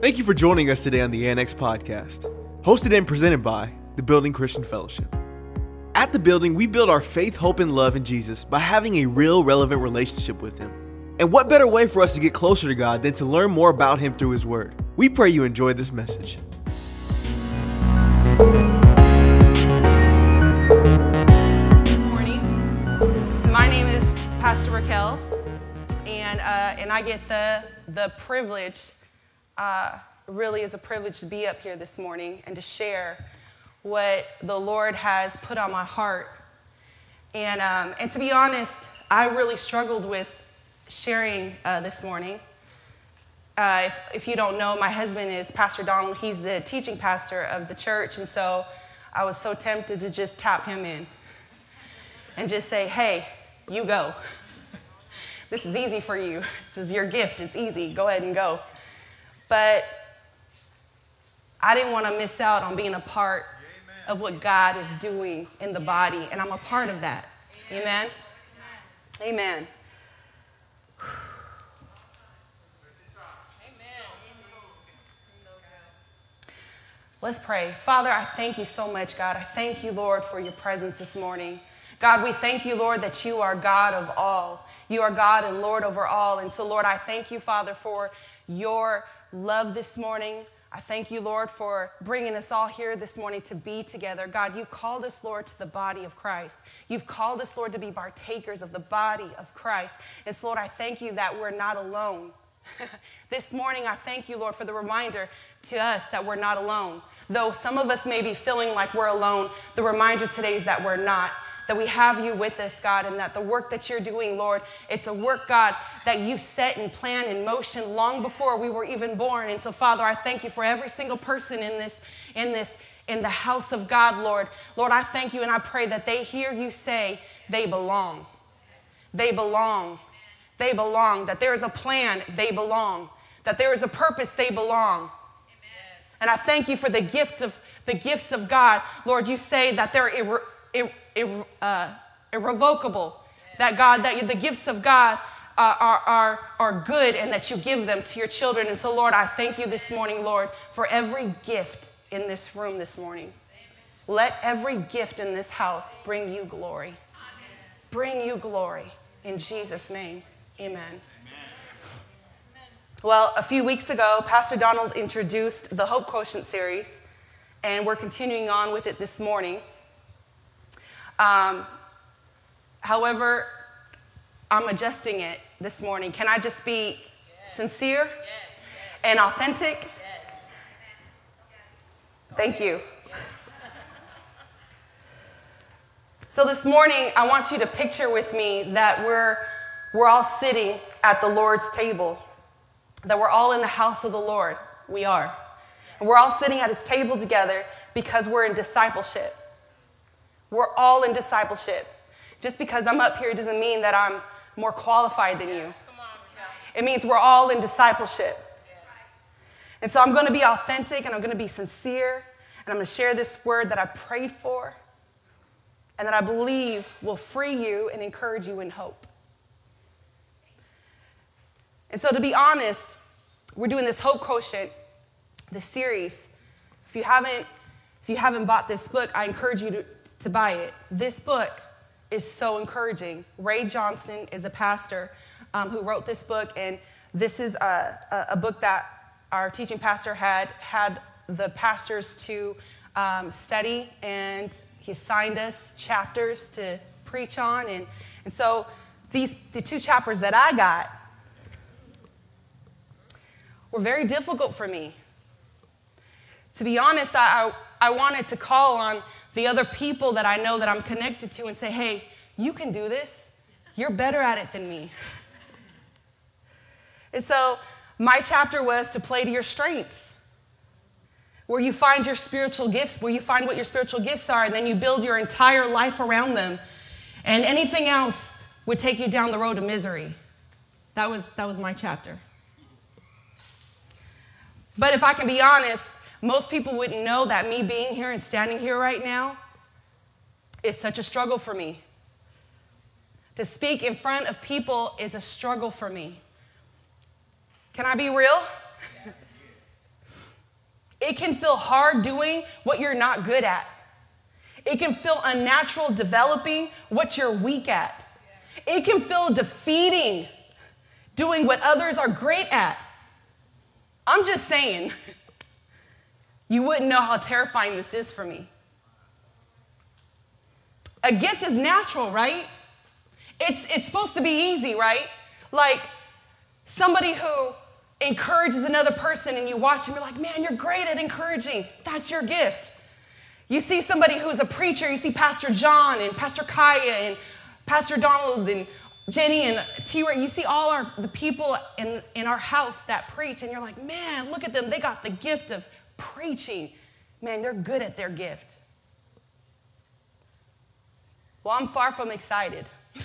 Thank you for joining us today on the Annex Podcast, hosted and presented by the Building Christian Fellowship. At the building, we build our faith, hope, and love in Jesus by having a real, relevant relationship with Him. And what better way for us to get closer to God than to learn more about Him through His Word? We pray you enjoy this message. Good morning. My name is Pastor Racquel, and uh, and I get the the privilege. Uh, really, is a privilege to be up here this morning and to share what the Lord has put on my heart. And um, and to be honest, I really struggled with sharing uh, this morning. Uh, if, if you don't know, my husband is Pastor Donald. He's the teaching pastor of the church, and so I was so tempted to just tap him in and just say, hey, you go. this is easy for you. This is your gift. It's easy. Go ahead and go. But I didn't want to miss out on being a part of what God is doing in the body, and I'm a part of that. Amen. Amen. Let's pray. Father, I thank you so much, God. I thank you, Lord, for your presence this morning. God, we thank you, Lord, that you are God of all. You are God and Lord over all. And so, Lord, I thank you, Father, for your love this morning. I thank you, Lord, for bringing us all here this morning to be together. God, you've called us, Lord, to the body of Christ. You've called us, Lord, to be partakers of the body of Christ. And so, Lord, I thank you that we're not alone. this morning, I thank you, Lord, for the reminder to us that we're not alone. Though some of us may be feeling like we're alone, the reminder today is that we're not. That we have you with us, God, and that the work that you're doing, Lord, it's a work, God, that you set and plan in motion long before we were even born. And so, Father, I thank you for every single person in this, in this, in the house of God, Lord. Lord, I thank you and I pray that they hear you say they belong. They belong. They belong. That there is a plan, they belong. That there is a purpose, they belong. And I thank you for the gift of the gifts of God. Lord, you say that they're uh, irrevocable. That God, that the gifts of God uh, are, are, are good and that you give them to your children. And so, Lord, I thank you this morning, Lord, for every gift in this room this morning. Let every gift in this house bring you glory. Bring you glory. In Jesus' name, amen. Well, a few weeks ago, Pastor Donald introduced the Hope Quotient series, and we're continuing on with it this morning. Um, however, I'm adjusting it this morning. Can I just be yes. sincere yes. and authentic? Yes. Thank you. So, this morning, I want you to picture with me that we're, we're all sitting at the Lord's table that we're all in the house of the Lord. We are. And we're all sitting at his table together because we're in discipleship. We're all in discipleship. Just because I'm up here doesn't mean that I'm more qualified than you. It means we're all in discipleship. And so I'm going to be authentic and I'm going to be sincere and I'm going to share this word that I prayed for and that I believe will free you and encourage you in hope. And so, to be honest, we're doing this Hope Quotient, this series. If you haven't, if you haven't bought this book, I encourage you to, to buy it. This book is so encouraging. Ray Johnson is a pastor um, who wrote this book, and this is a, a, book that our teaching pastor had had the pastors to um, study, and he assigned us chapters to preach on. And, and so, these the two chapters that I got were very difficult for me. To be honest, I, I, I, wanted to call on the other people that I know that I'm connected to and say, hey, you can do this. You're better at it than me. And so my chapter was to play to your strengths, where you find your spiritual gifts, where you find what your spiritual gifts are, and then you build your entire life around them. And anything else would take you down the road of misery. That was, that was my chapter. But if I can be honest, most people wouldn't know that me being here and standing here right now is such a struggle for me. To speak in front of people is a struggle for me. Can I be real? It can feel hard doing what you're not good at. It can feel unnatural developing what you're weak at. It can feel defeating doing what others are great at. I'm just saying, you wouldn't know how terrifying this is for me. A gift is natural, right? It's, it's supposed to be easy, right? Like somebody who encourages another person and you watch them, you're like, man, you're great at encouraging. That's your gift. You see somebody who's a preacher, you see Pastor John and Pastor Kaya and Pastor Donald and Jenny and T Ray, you see all our the people in, in our house that preach, and you're like, man, look at them. They got the gift of preaching. Man, they're good at their gift. Well, I'm far from excited.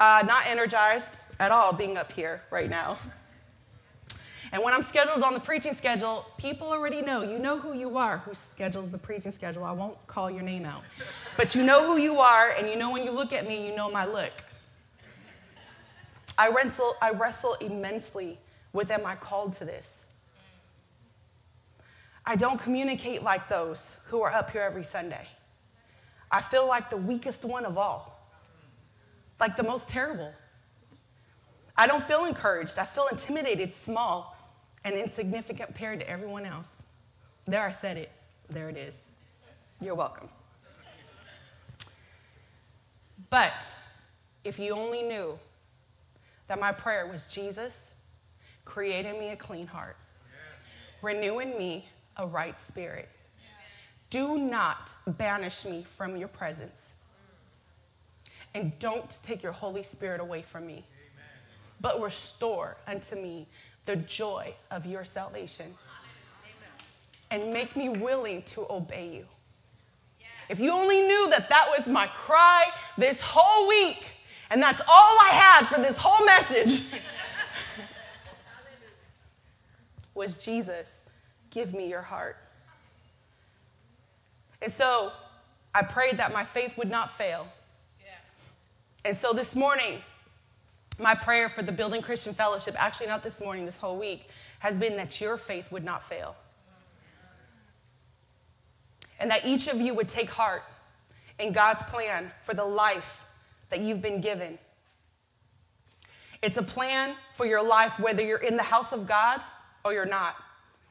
uh, not energized at all being up here right now. And when I'm scheduled on the preaching schedule, people already know. You know who you are who schedules the preaching schedule. I won't call your name out. But you know who you are, and you know when you look at me, you know my look. I wrestle, I wrestle immensely with am I called to this? I don't communicate like those who are up here every Sunday. I feel like the weakest one of all, like the most terrible. I don't feel encouraged. I feel intimidated, small, and insignificant compared to everyone else. There, I said it. There it is. You're welcome. But if you only knew that my prayer was Jesus, create in me a clean heart, renew in me a right spirit. Do not banish me from your presence. And don't take your Holy Spirit away from me, but restore unto me the joy of your salvation. And make me willing to obey you. If you only knew that that was my cry this whole week, and that's all I had for this whole message, was Jesus, give me your heart. And so I prayed that my faith would not fail. And so this morning, my prayer for the Building Christian Fellowship, actually not this morning, this whole week, has been that your faith would not fail and that each of you would take heart in God's plan for the life that you've been given. It's a plan for your life, whether you're in the house of God or you're not,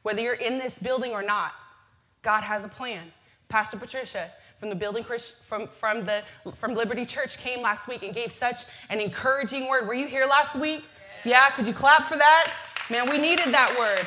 whether you're in this building or not. God has a plan. Pastor Patricia from the building from, from the from Liberty Church came last week and gave such an encouraging word. Were you here last week? Yeah, could you clap for that? Man, we needed that word.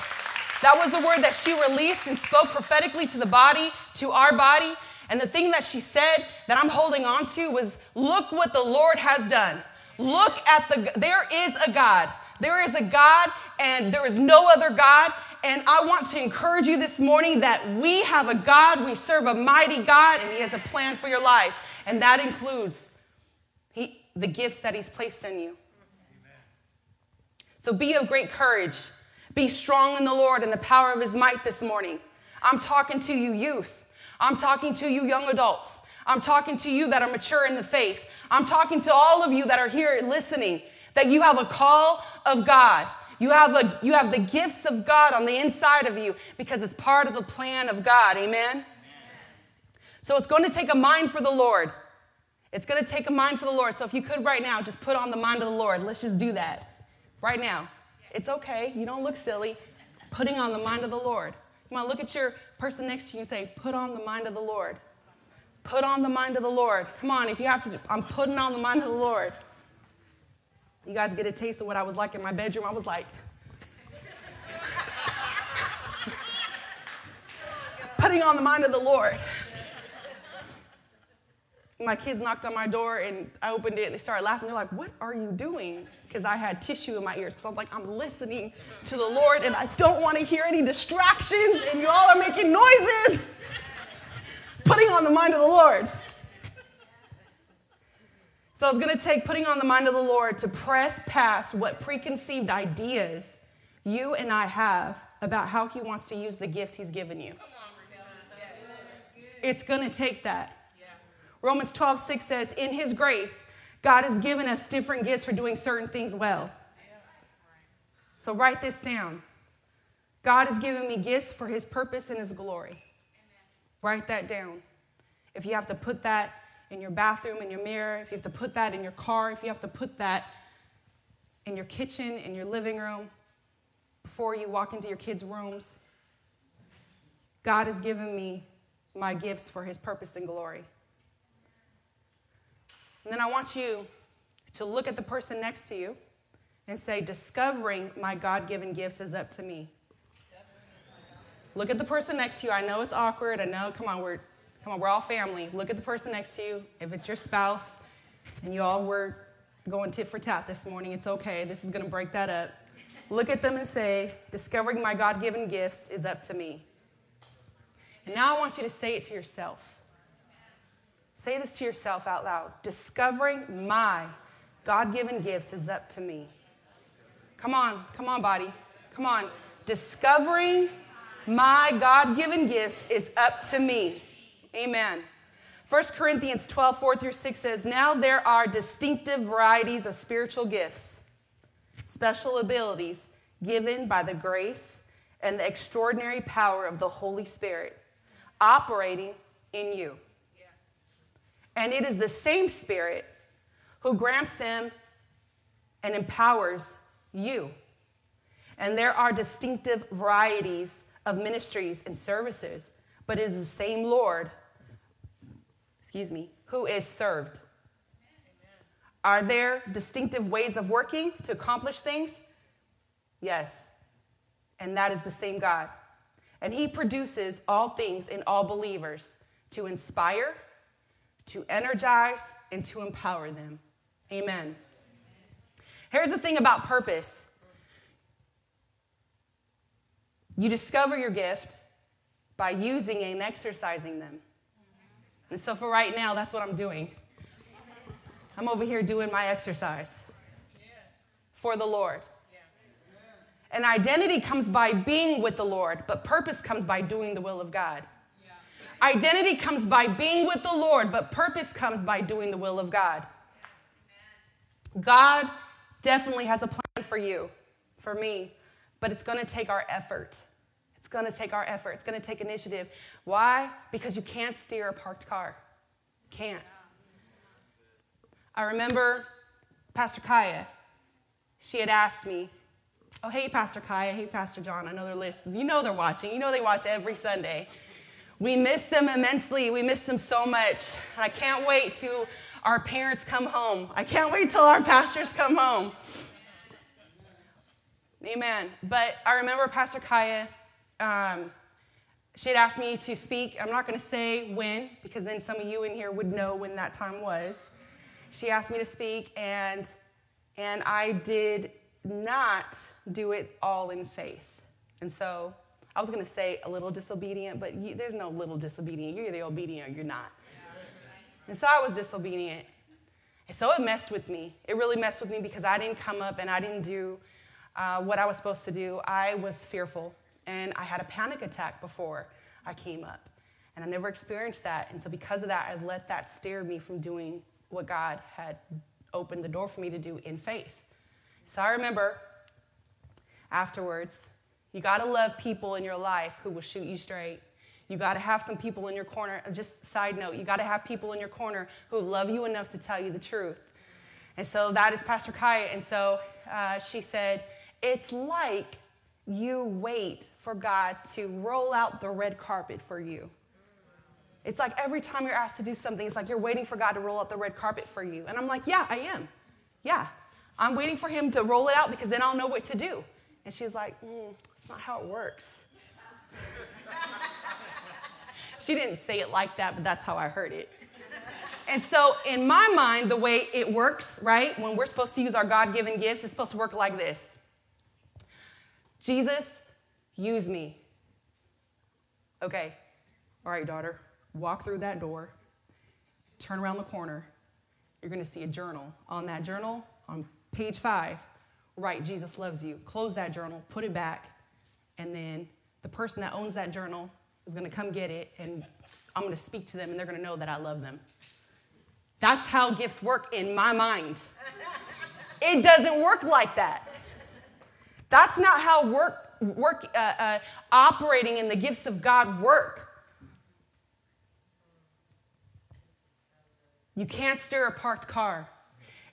That was the word that she released and spoke prophetically to the body, to our body. And the thing that she said that I'm holding on to was look what the Lord has done. Look at the, there is a God. There is a God, and there is no other God. And I want to encourage you this morning that we have a God, we serve a mighty God, and He has a plan for your life. And that includes he, the gifts that He's placed in you. So be of great courage. Be strong in the Lord and the power of his might this morning. I'm talking to you, youth. I'm talking to you, young adults. I'm talking to you that are mature in the faith. I'm talking to all of you that are here listening that you have a call of God. You have, a, you have the gifts of God on the inside of you because it's part of the plan of God. Amen? So it's going to take a mind for the Lord. It's going to take a mind for the Lord. So if you could right now, just put on the mind of the Lord. Let's just do that right now. It's okay. You don't look silly. Putting on the mind of the Lord. Come on, look at your person next to you and say, Put on the mind of the Lord. Put on the mind of the Lord. Come on, if you have to, I'm putting on the mind of the Lord. You guys get a taste of what I was like in my bedroom. I was like, putting on the mind of the Lord. My kids knocked on my door and I opened it and they started laughing. They're like, What are you doing? because I had tissue in my ears because I was like, I'm listening to the Lord and I don't want to hear any distractions and you all are making noises. putting on the mind of the Lord. So it's going to take putting on the mind of the Lord to press past what preconceived ideas you and I have about how He wants to use the gifts He's given you. It's going to take that. Romans 12, 6 says, In His grace, God has given us different gifts for doing certain things well. So write this down. God has given me gifts for his purpose and his glory. Write that down. If you have to put that in your bathroom, in your mirror, if you have to put that in your car, if you have to put that in your kitchen, in your living room, before you walk into your kids' rooms, God has given me my gifts for his purpose and glory. And then I want you to look at the person next to you and say, Discovering my God given gifts is up to me. Look at the person next to you. I know it's awkward. I know, come on, we're come on, we're all family. Look at the person next to you. If it's your spouse and you all were going tit for tat this morning, it's okay. This is gonna break that up. Look at them and say, Discovering my God given gifts is up to me. And now I want you to say it to yourself. Say this to yourself out loud. Discovering my God given gifts is up to me. Come on, come on, body. Come on. Discovering my God given gifts is up to me. Amen. 1 Corinthians 12, 4 through 6 says, Now there are distinctive varieties of spiritual gifts, special abilities given by the grace and the extraordinary power of the Holy Spirit operating in you. And it is the same Spirit who grants them and empowers you. And there are distinctive varieties of ministries and services, but it is the same Lord, excuse me, who is served. Are there distinctive ways of working to accomplish things? Yes. And that is the same God. And He produces all things in all believers to inspire, to energize, and to empower them. Amen. Here's the thing about purpose you discover your gift by using and exercising them. And so for right now, that's what I'm doing. I'm over here doing my exercise for the Lord. And identity comes by being with the Lord, but purpose comes by doing the will of God. Identity comes by being with the Lord, but purpose comes by doing the will of God. God definitely has a plan for you, for me, but it's going to take our effort. Going to take our effort. It's going to take initiative. Why? Because you can't steer a parked car. Can't. I remember Pastor Kaya. She had asked me, Oh, hey, Pastor Kaya. Hey, Pastor John. I know they're listening. You know they're watching. You know they watch every Sunday. We miss them immensely. We miss them so much. I can't wait till our parents come home. I can't wait till our pastors come home. Amen. But I remember Pastor Kaya, um, she had asked me to speak. I'm not going to say when, because then some of you in here would know when that time was. She asked me to speak, and, and I did not do it all in faith. And so I was going to say a little disobedient, but you, there's no little disobedient. You're either obedient or you're not. And so I was disobedient. And so it messed with me. It really messed with me because I didn't come up and I didn't do uh, what I was supposed to do. I was fearful and I had a panic attack before I came up. And I never experienced that. And so because of that, I let that steer me from doing what God had opened the door for me to do in faith. So I remember afterwards, you got to love people in your life who will shoot you straight. You got to have some people in your corner. Just side note, you got to have people in your corner who love you enough to tell you the truth. And so that is Pastor Kaya. And so uh, she said, It's like you wait for God to roll out the red carpet for you. It's like every time you're asked to do something, it's like you're waiting for God to roll out the red carpet for you. And I'm like, Yeah, I am. Yeah. I'm waiting for Him to roll it out because then I'll know what to do. And she's like, mm, That's not how it works. she didn't say it like that, but that's how I heard it. And so, in my mind, the way it works, right, when we're supposed to use our God given gifts, it's supposed to work like this Jesus, use me. Okay, all right, daughter, walk through that door, turn around the corner. You're going to see a journal. On that journal, on page five, write Jesus loves you. Close that journal, put it back, and then the person that owns that journal is going to come get it, and I'm going to speak to them, and they're going to know that I love them. That's how gifts work in my mind. It doesn't work like that. That's not how work work, uh, uh, operating in the gifts of God work. You can't steer a parked car.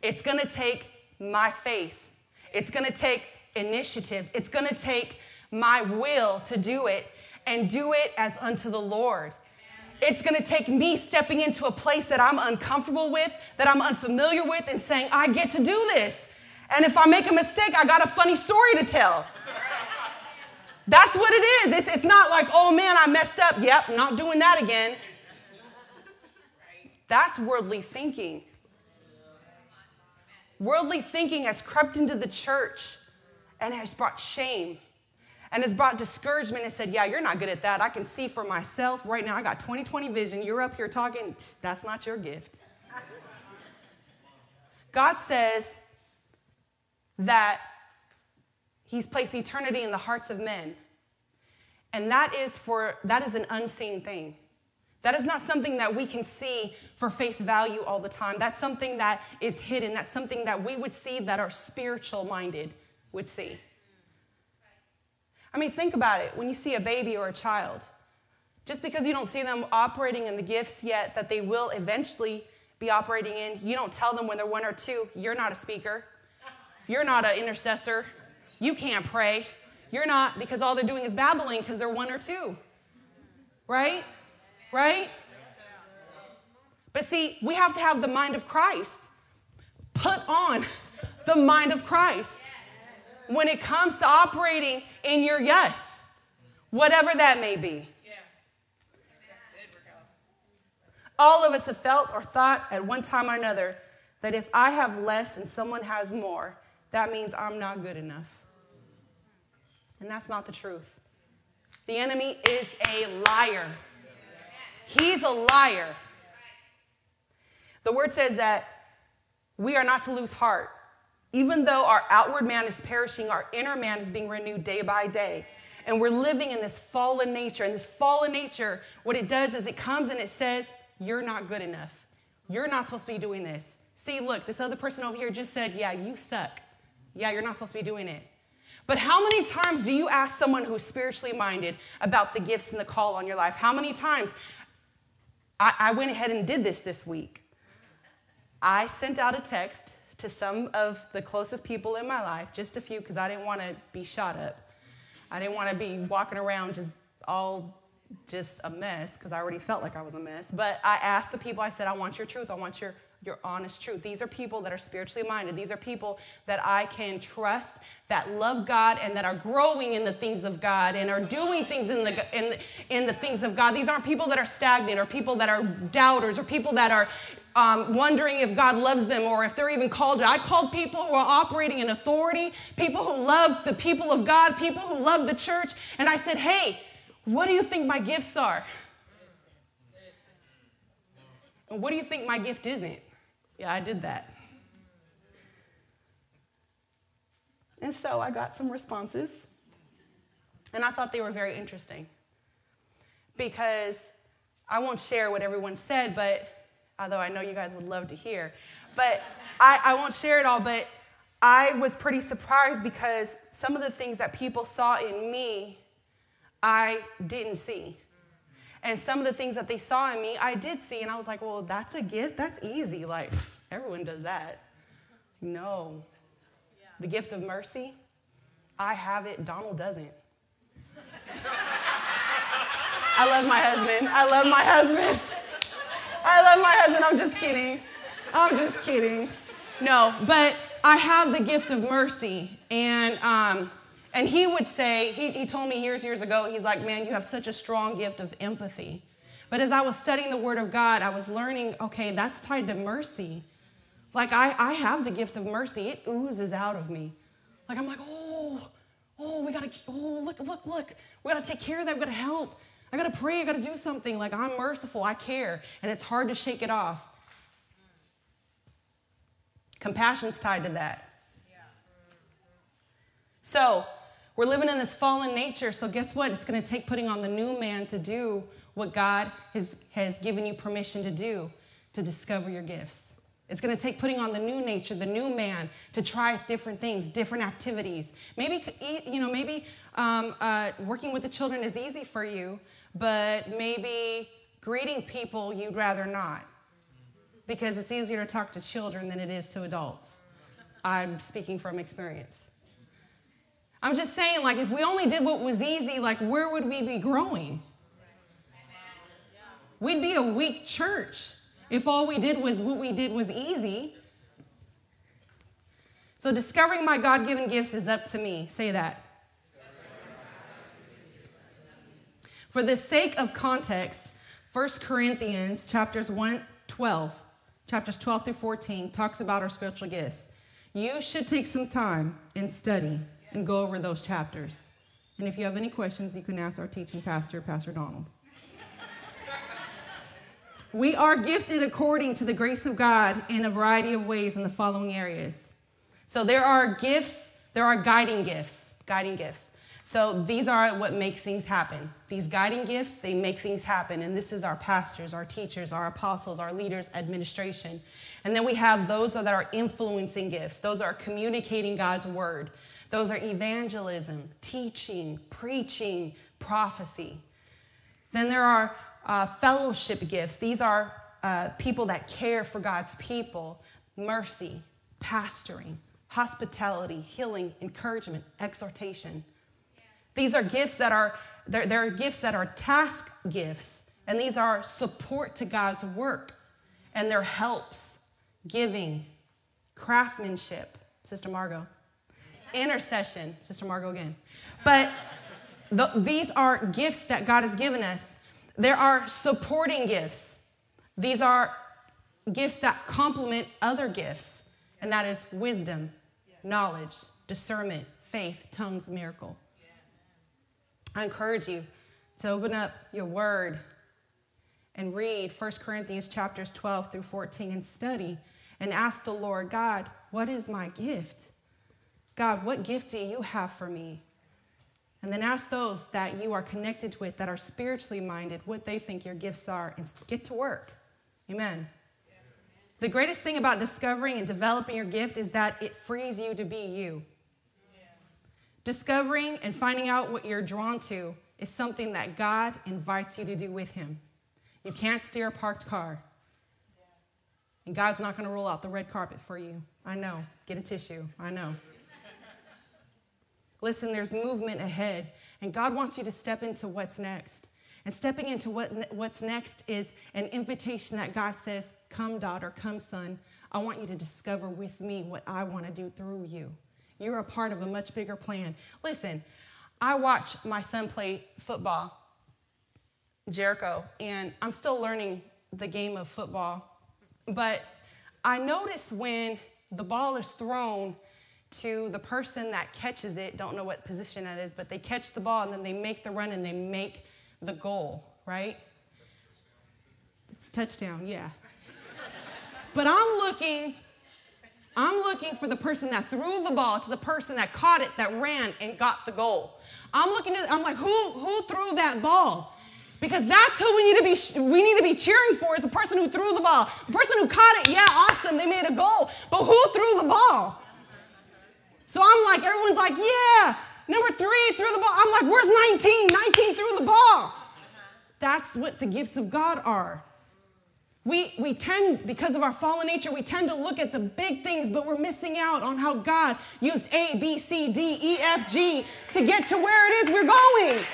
It's going to take my faith. It's going to take initiative. It's going to take my will to do it and do it as unto the Lord. It's going to take me stepping into a place that I'm uncomfortable with, that I'm unfamiliar with, and saying, I get to do this. And if I make a mistake, I got a funny story to tell. That's what it is. It's, it's not like, oh man, I messed up. Yep, not doing that again. That's worldly thinking. Worldly thinking has crept into the church and has brought shame and has brought discouragement and said, Yeah, you're not good at that. I can see for myself right now. I got 20 20 vision. You're up here talking. That's not your gift. God says that He's placed eternity in the hearts of men. And that is for that is an unseen thing. That is not something that we can see for face value all the time. That's something that is hidden. That's something that we would see that our spiritual minded would see. I mean, think about it. When you see a baby or a child, just because you don't see them operating in the gifts yet that they will eventually be operating in, you don't tell them when they're one or two, you're not a speaker. You're not an intercessor. You can't pray. You're not, because all they're doing is babbling because they're one or two. Right? Right? But see, we have to have the mind of Christ. Put on the mind of Christ when it comes to operating in your yes, whatever that may be. All of us have felt or thought at one time or another that if I have less and someone has more, that means I'm not good enough. And that's not the truth. The enemy is a liar. He's a liar. The word says that we are not to lose heart. Even though our outward man is perishing, our inner man is being renewed day by day. And we're living in this fallen nature. And this fallen nature, what it does is it comes and it says, You're not good enough. You're not supposed to be doing this. See, look, this other person over here just said, Yeah, you suck. Yeah, you're not supposed to be doing it. But how many times do you ask someone who's spiritually minded about the gifts and the call on your life? How many times? I, I went ahead and did this this week. I sent out a text to some of the closest people in my life, just a few, because I didn't want to be shot up. I didn't want to be walking around just all just a mess, because I already felt like I was a mess. But I asked the people, I said, I want your truth. I want your, your honest truth. These are people that are spiritually minded. These are people that I can trust, that love God, and that are growing in the things of God and are doing things in the, in the, in the things of God. These aren't people that are stagnant or people that are doubters or people that are um, wondering if God loves them or if they're even called. I called people who are operating in authority, people who love the people of God, people who love the church, and I said, hey, what do you think my gifts are? And what do you think my gift isn't? Yeah, I did that. And so I got some responses, and I thought they were very interesting because I won't share what everyone said, but although I know you guys would love to hear. But I, I won't share it all, but I was pretty surprised because some of the things that people saw in me, I didn't see. And some of the things that they saw in me, I did see. And I was like, well, that's a gift? That's easy. Like, everyone does that. No. The gift of mercy, I have it, Donald doesn't. I love my husband. I love my husband. I love my husband. I'm just kidding. I'm just kidding. No, but I have the gift of mercy. And, um, and he would say, he, he told me years, years ago, he's like, man, you have such a strong gift of empathy. But as I was studying the Word of God, I was learning, okay, that's tied to mercy. Like, I, I have the gift of mercy, it oozes out of me. Like, I'm like, oh, oh, we gotta, oh, look, look, look. We gotta take care of that, we gotta help. I gotta pray, I gotta do something. Like, I'm merciful, I care, and it's hard to shake it off. Compassion's tied to that. So, we're living in this fallen nature, so guess what? It's gonna take putting on the new man to do what God has, has given you permission to do to discover your gifts. It's going to take putting on the new nature, the new man, to try different things, different activities. Maybe you know, maybe um, uh, working with the children is easy for you, but maybe greeting people you'd rather not, because it's easier to talk to children than it is to adults. I'm speaking from experience. I'm just saying, like, if we only did what was easy, like, where would we be growing? We'd be a weak church if all we did was what we did was easy. So discovering my God-given gifts is up to me. Say that. For the sake of context, 1 Corinthians chapters 1 12, chapters 12 through 14 talks about our spiritual gifts. You should take some time and study and go over those chapters. And if you have any questions, you can ask our teaching pastor, Pastor Donald. We are gifted according to the grace of God in a variety of ways in the following areas. So there are gifts, there are guiding gifts, guiding gifts. So these are what make things happen. These guiding gifts, they make things happen. And this is our pastors, our teachers, our apostles, our leaders, administration. And then we have those that are influencing gifts. Those are communicating God's word. Those are evangelism, teaching, preaching, prophecy. Then there are uh, fellowship gifts. These are uh, people that care for God's people, mercy, pastoring, hospitality, healing, encouragement, exhortation. These are gifts that are they're, they're gifts that are task gifts, and these are support to God's work, and they're helps, giving, craftsmanship, Sister Margot, intercession, Sister Margot again. But the, these are gifts that God has given us there are supporting gifts. These are gifts that complement other gifts, and that is wisdom, knowledge, discernment, faith, tongues, miracle. I encourage you to open up your word and read 1 Corinthians chapters 12 through 14 and study and ask the Lord, God, what is my gift? God, what gift do you have for me? And then ask those that you are connected with that are spiritually minded what they think your gifts are and get to work. Amen. The greatest thing about discovering and developing your gift is that it frees you to be you. Discovering and finding out what you're drawn to is something that God invites you to do with Him. You can't steer a parked car. And God's not going to roll out the red carpet for you. I know. Get a tissue. I know. Listen, there's movement ahead, and God wants you to step into what's next. And stepping into what, what's next is an invitation that God says, Come, daughter, come, son. I want you to discover with me what I want to do through you. You're a part of a much bigger plan. Listen, I watch my son play football, Jericho, and I'm still learning the game of football. But I notice when the ball is thrown, to the person that catches it, don't know what position that is, but they catch the ball and then they make the run and they make the goal, right? It's touchdown, yeah. but I'm looking, I'm looking for the person that threw the ball to the person that caught it, that ran and got the goal. I'm looking at, I'm like, who, who threw that ball? Because that's who we need to be we need to be cheering for is the person who threw the ball. The person who caught it, yeah, awesome, they made a goal. But who threw the ball? So I'm like, everyone's like, yeah, number three threw the ball. I'm like, where's 19? 19 threw the ball. That's what the gifts of God are. We, we tend, because of our fallen nature, we tend to look at the big things, but we're missing out on how God used A, B, C, D, E, F, G to get to where it is we're going.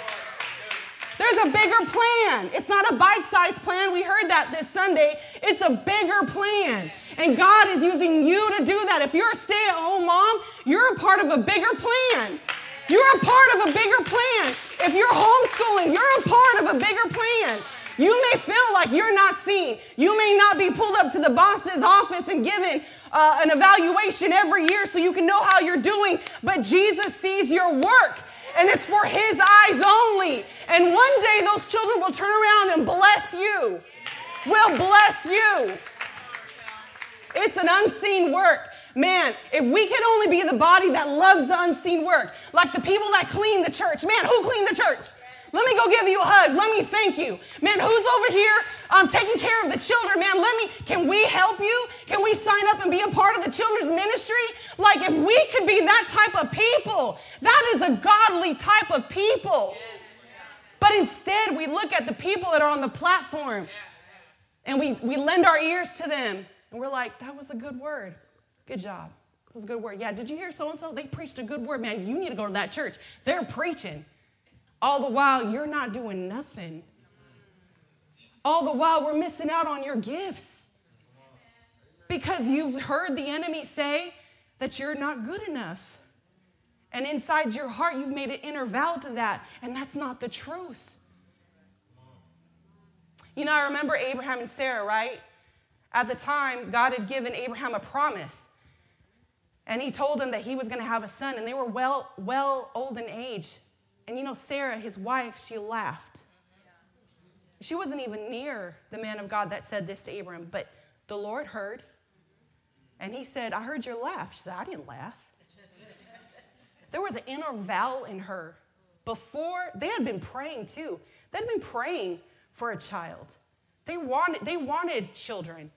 There's a bigger plan. It's not a bite sized plan. We heard that this Sunday. It's a bigger plan. And God is using you to do that. If you're a stay at home mom, you're a part of a bigger plan. You're a part of a bigger plan. If you're homeschooling, you're a part of a bigger plan. You may feel like you're not seen. You may not be pulled up to the boss's office and given uh, an evaluation every year so you can know how you're doing, but Jesus sees your work and it's for His eyes only. And one day those children will turn around and bless you. Will bless you. It's an unseen work. Man, if we can only be the body that loves the unseen work, like the people that clean the church. Man, who cleaned the church? Let me go give you a hug. Let me thank you. Man, who's over here um, taking care of the children? Man, let me, can we help you? Can we sign up and be a part of the children's ministry? Like, if we could be that type of people, that is a godly type of people. But instead, we look at the people that are on the platform and we, we lend our ears to them. And we're like, that was a good word. Good job. It was a good word. Yeah, did you hear so and so? They preached a good word. Man, you need to go to that church. They're preaching. All the while, you're not doing nothing. All the while, we're missing out on your gifts because you've heard the enemy say that you're not good enough. And inside your heart, you've made an inner vow to that, and that's not the truth. You know, I remember Abraham and Sarah, right? At the time, God had given Abraham a promise and he told him that he was going to have a son, and they were well, well old in age. And you know, Sarah, his wife, she laughed. She wasn't even near the man of God that said this to Abraham, but the Lord heard. And he said, I heard your laugh. She said, I didn't laugh. There was an inner vow in her before they had been praying too. They'd been praying for a child. They wanted, they wanted children.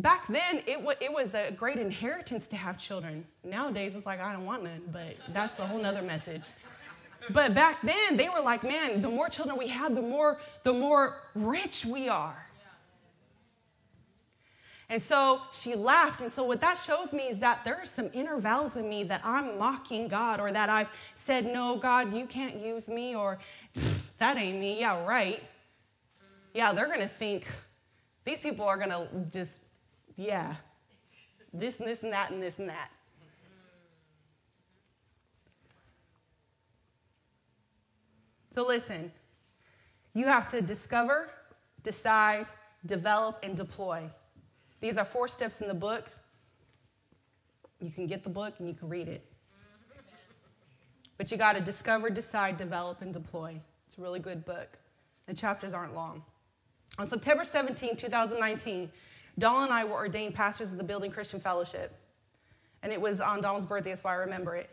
Back then, it, w- it was a great inheritance to have children. Nowadays, it's like, I don't want none, but that's a whole nother message. But back then, they were like, man, the more children we have, the more, the more rich we are. And so she laughed. And so, what that shows me is that there are some inner vows in me that I'm mocking God, or that I've said, No, God, you can't use me, or that ain't me. Yeah, right. Yeah, they're going to think, these people are going to just yeah, this and this and that and this and that. So listen, you have to discover, decide, develop, and deploy. These are four steps in the book. You can get the book and you can read it. But you got to discover, decide, develop, and deploy. It's a really good book. The chapters aren't long. On September 17, 2019, Don and I were ordained pastors of the Building Christian Fellowship. And it was on Don's birthday, that's why I remember it.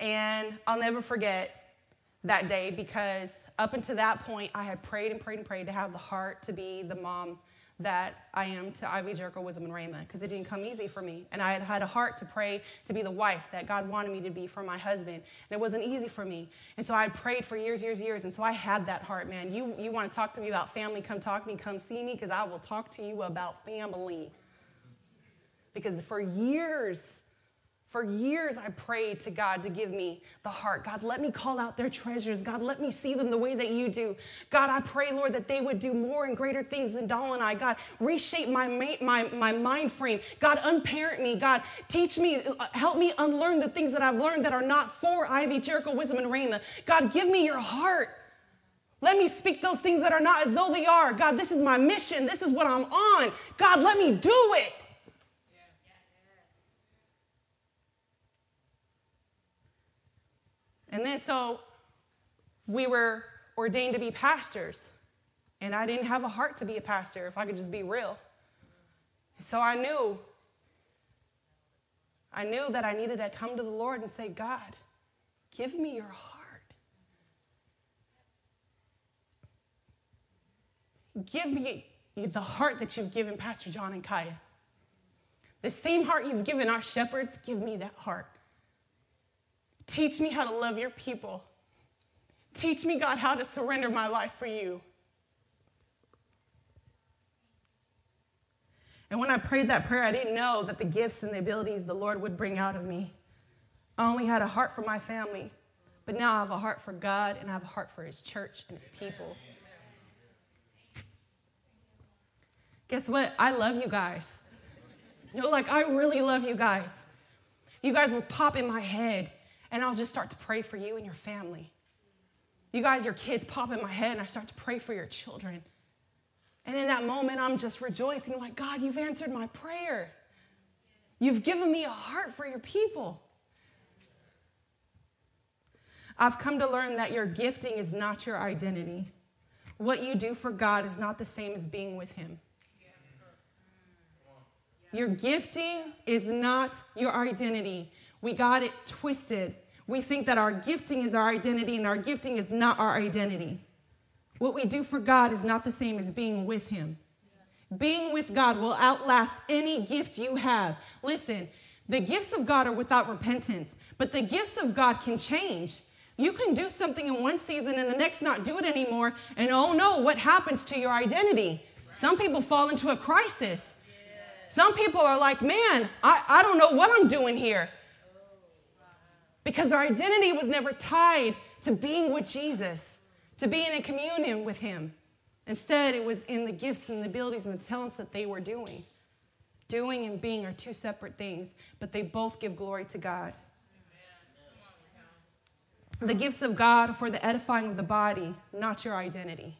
And I'll never forget that day because up until that point, I had prayed and prayed and prayed to have the heart to be the mom that I am to Ivy Jericho Wisdom and Rhema because it didn't come easy for me. And I had had a heart to pray to be the wife that God wanted me to be for my husband. And it wasn't easy for me. And so I prayed for years, years, years. And so I had that heart, man. You, you want to talk to me about family, come talk to me, come see me because I will talk to you about family. Because for years, for years, I prayed to God to give me the heart. God, let me call out their treasures. God, let me see them the way that you do. God, I pray, Lord, that they would do more and greater things than Doll and I. God, reshape my, my, my mind frame. God, unparent me. God, teach me, help me unlearn the things that I've learned that are not for Ivy, Jericho, Wisdom, and Rhema. God, give me your heart. Let me speak those things that are not as though they are. God, this is my mission. This is what I'm on. God, let me do it. And then so we were ordained to be pastors. And I didn't have a heart to be a pastor, if I could just be real. So I knew, I knew that I needed to come to the Lord and say, God, give me your heart. Give me the heart that you've given Pastor John and Kaya. The same heart you've given our shepherds, give me that heart. Teach me how to love your people. Teach me, God, how to surrender my life for you. And when I prayed that prayer, I didn't know that the gifts and the abilities the Lord would bring out of me. I only had a heart for my family, but now I have a heart for God and I have a heart for His church and His people. Guess what? I love you guys. You know, like I really love you guys. You guys will pop in my head and I'll just start to pray for you and your family. You guys, your kids pop in my head, and I start to pray for your children. And in that moment, I'm just rejoicing, like, God, you've answered my prayer. You've given me a heart for your people. I've come to learn that your gifting is not your identity. What you do for God is not the same as being with Him. Your gifting is not your identity. We got it twisted. We think that our gifting is our identity, and our gifting is not our identity. What we do for God is not the same as being with Him. Being with God will outlast any gift you have. Listen, the gifts of God are without repentance, but the gifts of God can change. You can do something in one season and the next not do it anymore, and oh no, what happens to your identity? Some people fall into a crisis. Some people are like, man, I, I don't know what I'm doing here. Because our identity was never tied to being with Jesus, to being in communion with Him. Instead, it was in the gifts and the abilities and the talents that they were doing. Doing and being are two separate things, but they both give glory to God. The gifts of God are for the edifying of the body, not your identity.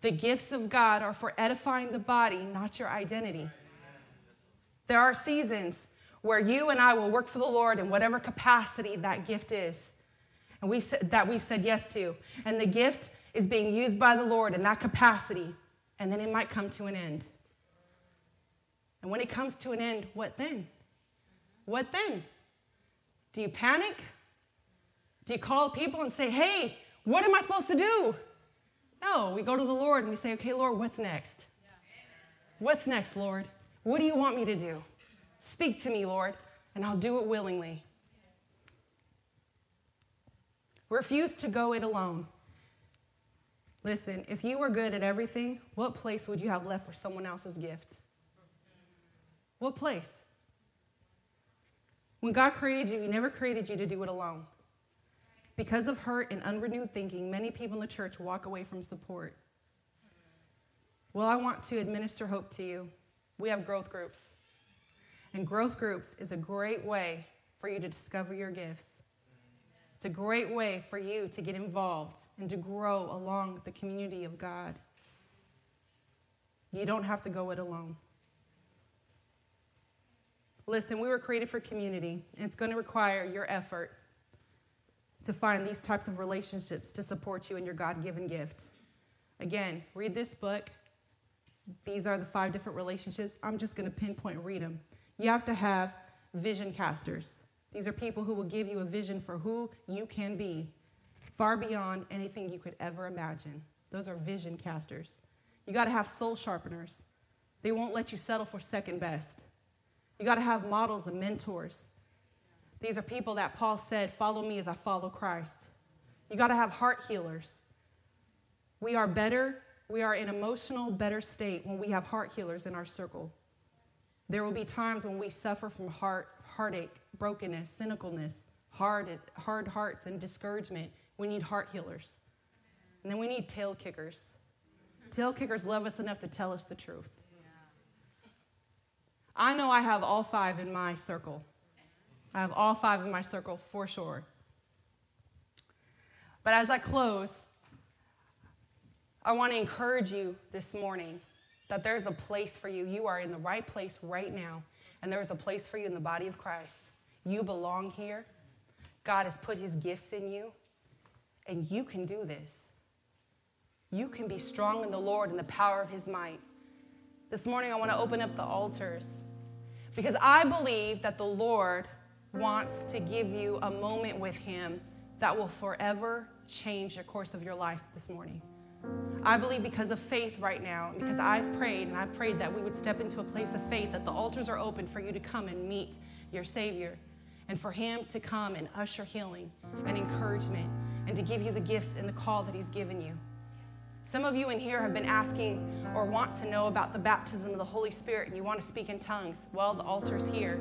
The gifts of God are for edifying the body, not your identity. There are seasons where you and I will work for the Lord in whatever capacity that gift is, and we've said, that we've said yes to. And the gift is being used by the Lord in that capacity, and then it might come to an end. And when it comes to an end, what then? What then? Do you panic? Do you call people and say, hey, what am I supposed to do? No, we go to the Lord and we say, okay, Lord, what's next? What's next, Lord? What do you want me to do? Speak to me, Lord, and I'll do it willingly. Refuse to go it alone. Listen, if you were good at everything, what place would you have left for someone else's gift? What place? When God created you, He never created you to do it alone. Because of hurt and unrenewed thinking, many people in the church walk away from support. Well, I want to administer hope to you. We have growth groups. And growth groups is a great way for you to discover your gifts. It's a great way for you to get involved and to grow along the community of God. You don't have to go it alone. Listen, we were created for community, and it's going to require your effort to find these types of relationships to support you in your God given gift. Again, read this book. These are the five different relationships. I'm just going to pinpoint and read them. You have to have vision casters. These are people who will give you a vision for who you can be, far beyond anything you could ever imagine. Those are vision casters. You got to have soul sharpeners. They won't let you settle for second best. You got to have models and mentors these are people that Paul said, Follow me as I follow Christ. You got to have heart healers. We are better, we are in emotional better state when we have heart healers in our circle. There will be times when we suffer from heart, heartache, brokenness, cynicalness, hard, hard hearts, and discouragement. We need heart healers. And then we need tail kickers. Tail kickers love us enough to tell us the truth. I know I have all five in my circle. I have all five in my circle for sure. But as I close, I want to encourage you this morning that there's a place for you. You are in the right place right now, and there's a place for you in the body of Christ. You belong here. God has put his gifts in you, and you can do this. You can be strong in the Lord and the power of his might. This morning, I want to open up the altars because I believe that the Lord wants to give you a moment with Him that will forever change the course of your life this morning. I believe because of faith right now, because I've prayed and I've prayed that we would step into a place of faith, that the altars are open for you to come and meet your Savior and for Him to come and usher healing and encouragement and to give you the gifts and the call that He's given you. Some of you in here have been asking or want to know about the baptism of the Holy Spirit and you want to speak in tongues. Well, the altar's here.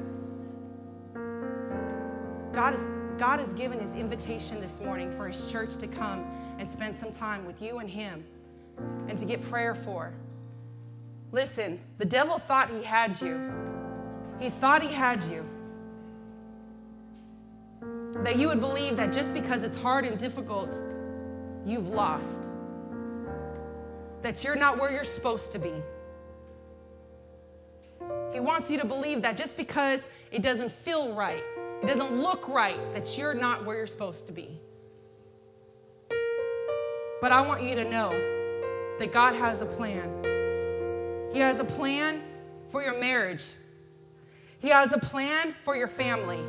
God, God has given his invitation this morning for his church to come and spend some time with you and him and to get prayer for. Listen, the devil thought he had you. He thought he had you. That you would believe that just because it's hard and difficult, you've lost. That you're not where you're supposed to be. He wants you to believe that just because it doesn't feel right, it doesn't look right that you're not where you're supposed to be. But I want you to know that God has a plan. He has a plan for your marriage, He has a plan for your family.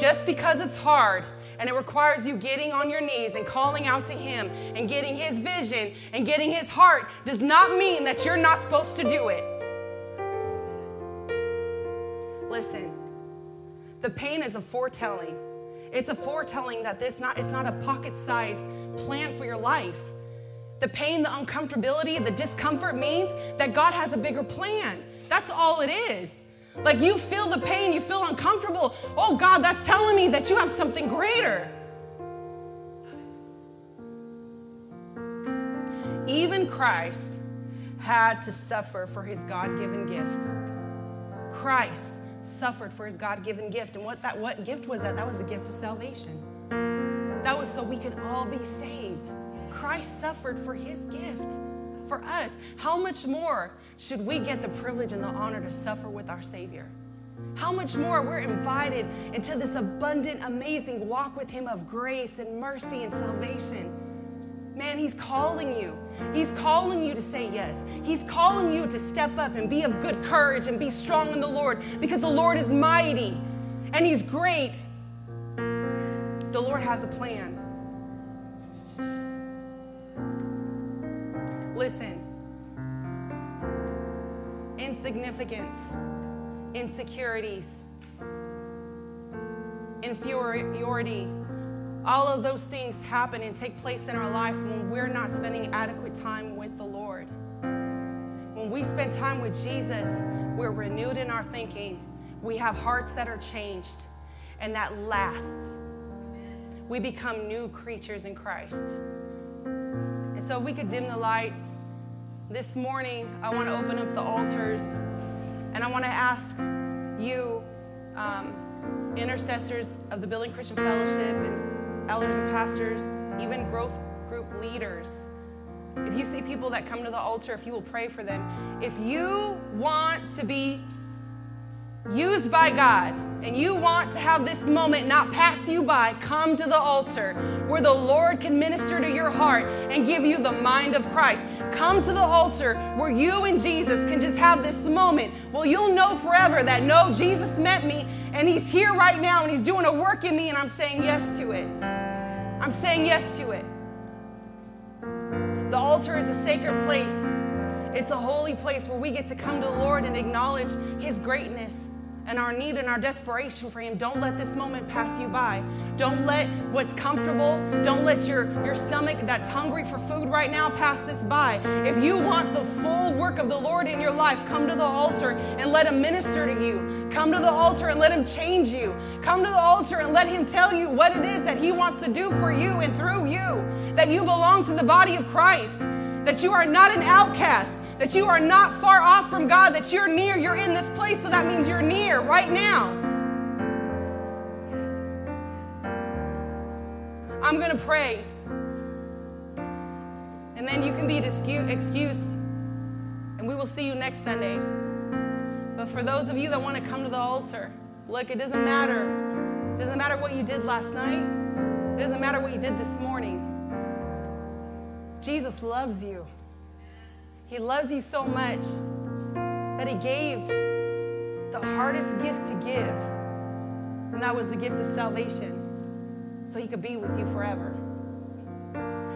Just because it's hard and it requires you getting on your knees and calling out to Him and getting His vision and getting His heart, does not mean that you're not supposed to do it. Listen, the pain is a foretelling. It's a foretelling that this not it's not a pocket-sized plan for your life. The pain, the uncomfortability, the discomfort means that God has a bigger plan. That's all it is. Like you feel the pain, you feel uncomfortable. Oh God, that's telling me that you have something greater. Even Christ had to suffer for his God given gift. Christ suffered for his God given gift. And what that what gift was that? That was the gift of salvation. That was so we could all be saved. Christ suffered for his gift for us. How much more should we get the privilege and the honor to suffer with our Savior? How much more we're invited into this abundant, amazing walk with Him of grace and mercy and salvation. Man, He's calling you. He's calling you to say yes. He's calling you to step up and be of good courage and be strong in the Lord because the Lord is mighty and He's great. The Lord has a plan. Listen, insignificance, insecurities, inferiority, all of those things happen and take place in our life when we're not spending adequate time with the Lord. When we spend time with Jesus, we're renewed in our thinking. We have hearts that are changed, and that lasts. We become new creatures in Christ. And so, if we could dim the lights. This morning, I want to open up the altars and I want to ask you, um, intercessors of the Building Christian Fellowship and elders and pastors, even growth group leaders, if you see people that come to the altar, if you will pray for them, if you want to be used by God and you want to have this moment not pass you by, come to the altar where the Lord can minister to your heart and give you the mind of Christ. Come to the altar where you and Jesus can just have this moment. Well, you'll know forever that no, Jesus met me and He's here right now and He's doing a work in me, and I'm saying yes to it. I'm saying yes to it. The altar is a sacred place. It's a holy place where we get to come to the Lord and acknowledge His greatness and our need and our desperation for Him. Don't let this moment pass you by. Don't let what's comfortable, don't let your, your stomach that's hungry for food right now pass this by. If you want the full work of the Lord in your life, come to the altar and let Him minister to you. Come to the altar and let Him change you. Come to the altar and let Him tell you what it is that He wants to do for you and through you. That you belong to the body of Christ, that you are not an outcast that you are not far off from God, that you're near. You're in this place, so that means you're near right now. I'm going to pray. And then you can be excused, and we will see you next Sunday. But for those of you that want to come to the altar, look, it doesn't matter. It doesn't matter what you did last night, it doesn't matter what you did this morning. Jesus loves you. He loves you so much that He gave the hardest gift to give, and that was the gift of salvation, so He could be with you forever.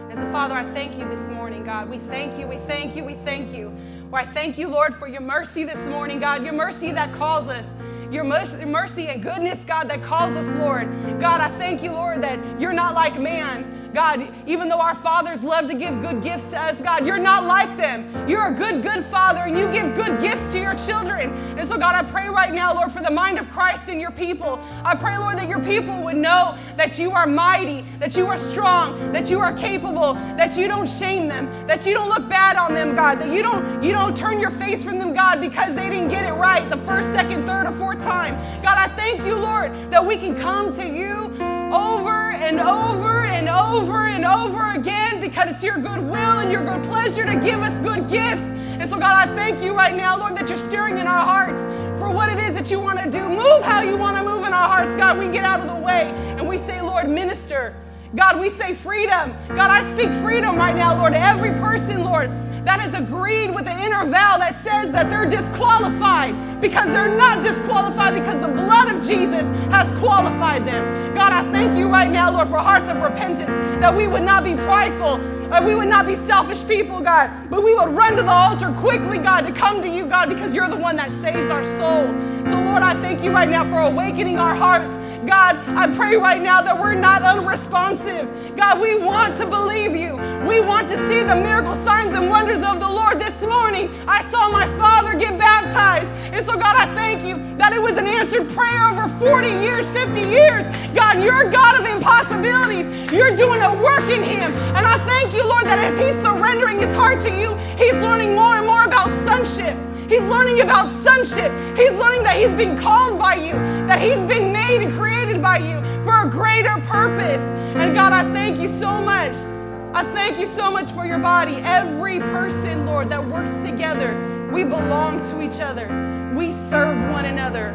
And so, Father, I thank you this morning, God. We thank you, we thank you, we thank you. Well, I thank you, Lord, for your mercy this morning, God, your mercy that calls us your mercy and goodness, God, that calls us, Lord. God, I thank you, Lord, that you're not like man. God, even though our fathers love to give good gifts to us, God, you're not like them. You're a good, good father, and you give good gifts to your children. And so, God, I pray right now, Lord, for the mind of Christ in your people. I pray, Lord, that your people would know that you are mighty, that you are strong, that you are capable, that you don't shame them, that you don't look bad on them, God, that you don't you don't turn your face from them, God, because they didn't get it right the first, second, third, or fourth time. God, I thank you, Lord, that we can come to you over and over and over and over again because it's your good will and your good pleasure to give us good gifts. And so, God, I thank you right now, Lord, that you're stirring in our hearts for what it is that you want to do. Move how you want to move in our hearts, God. We get out of the way and we say, Lord, minister. God, we say freedom. God, I speak freedom right now, Lord, to every person, Lord that has agreed with the inner vow that says that they're disqualified because they're not disqualified because the blood of Jesus has qualified them. God, I thank you right now, Lord, for hearts of repentance, that we would not be prideful, that we would not be selfish people, God, but we would run to the altar quickly, God, to come to you, God, because you're the one that saves our soul. So, Lord, I thank you right now for awakening our hearts. God, I pray right now that we're not unresponsive. God, we want to believe you. We want to see the miracle signs and wonders of the Lord. This morning, I saw my father get baptized. And so, God, I thank you that it was an answered prayer over 40 years, 50 years. God, you're a God of impossibilities. You're doing a work in him. And I thank you, Lord, that as he's surrendering his heart to you, he's learning more and more about sonship. He's learning about sonship. He's learning that he's been called by you, that he's been made and created by you for a greater purpose. And God, I thank you so much. I thank you so much for your body. Every person, Lord, that works together, we belong to each other. We serve one another.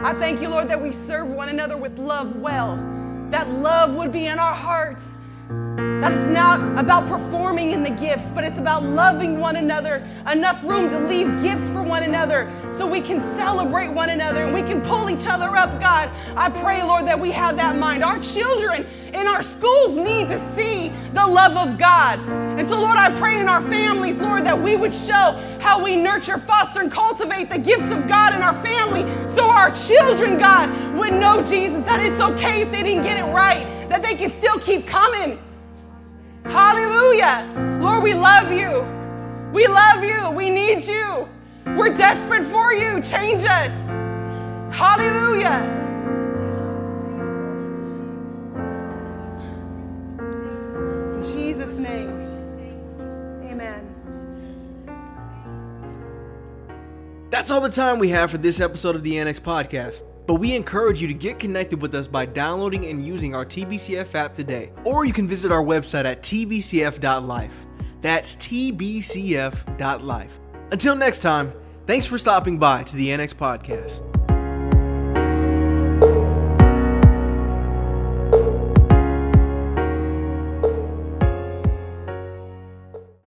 I thank you, Lord, that we serve one another with love well. That love would be in our hearts that it's not about performing in the gifts, but it's about loving one another. Enough room to leave gifts for one another so we can celebrate one another and we can pull each other up, God. I pray, Lord, that we have that mind. Our children in our schools need to see the love of God. And so, Lord, I pray in our families, Lord, that we would show how we nurture, foster, and cultivate the gifts of God in our family so our children, God, would know Jesus, that it's okay if they didn't get it right, that they can still keep coming Hallelujah. Lord, we love you. We love you. We need you. We're desperate for you. Change us. Hallelujah. In Jesus' name. Amen. That's all the time we have for this episode of the Annex Podcast. But we encourage you to get connected with us by downloading and using our TBCF app today. Or you can visit our website at tbcf.life. That's tbcf.life. Until next time, thanks for stopping by to the Annex Podcast.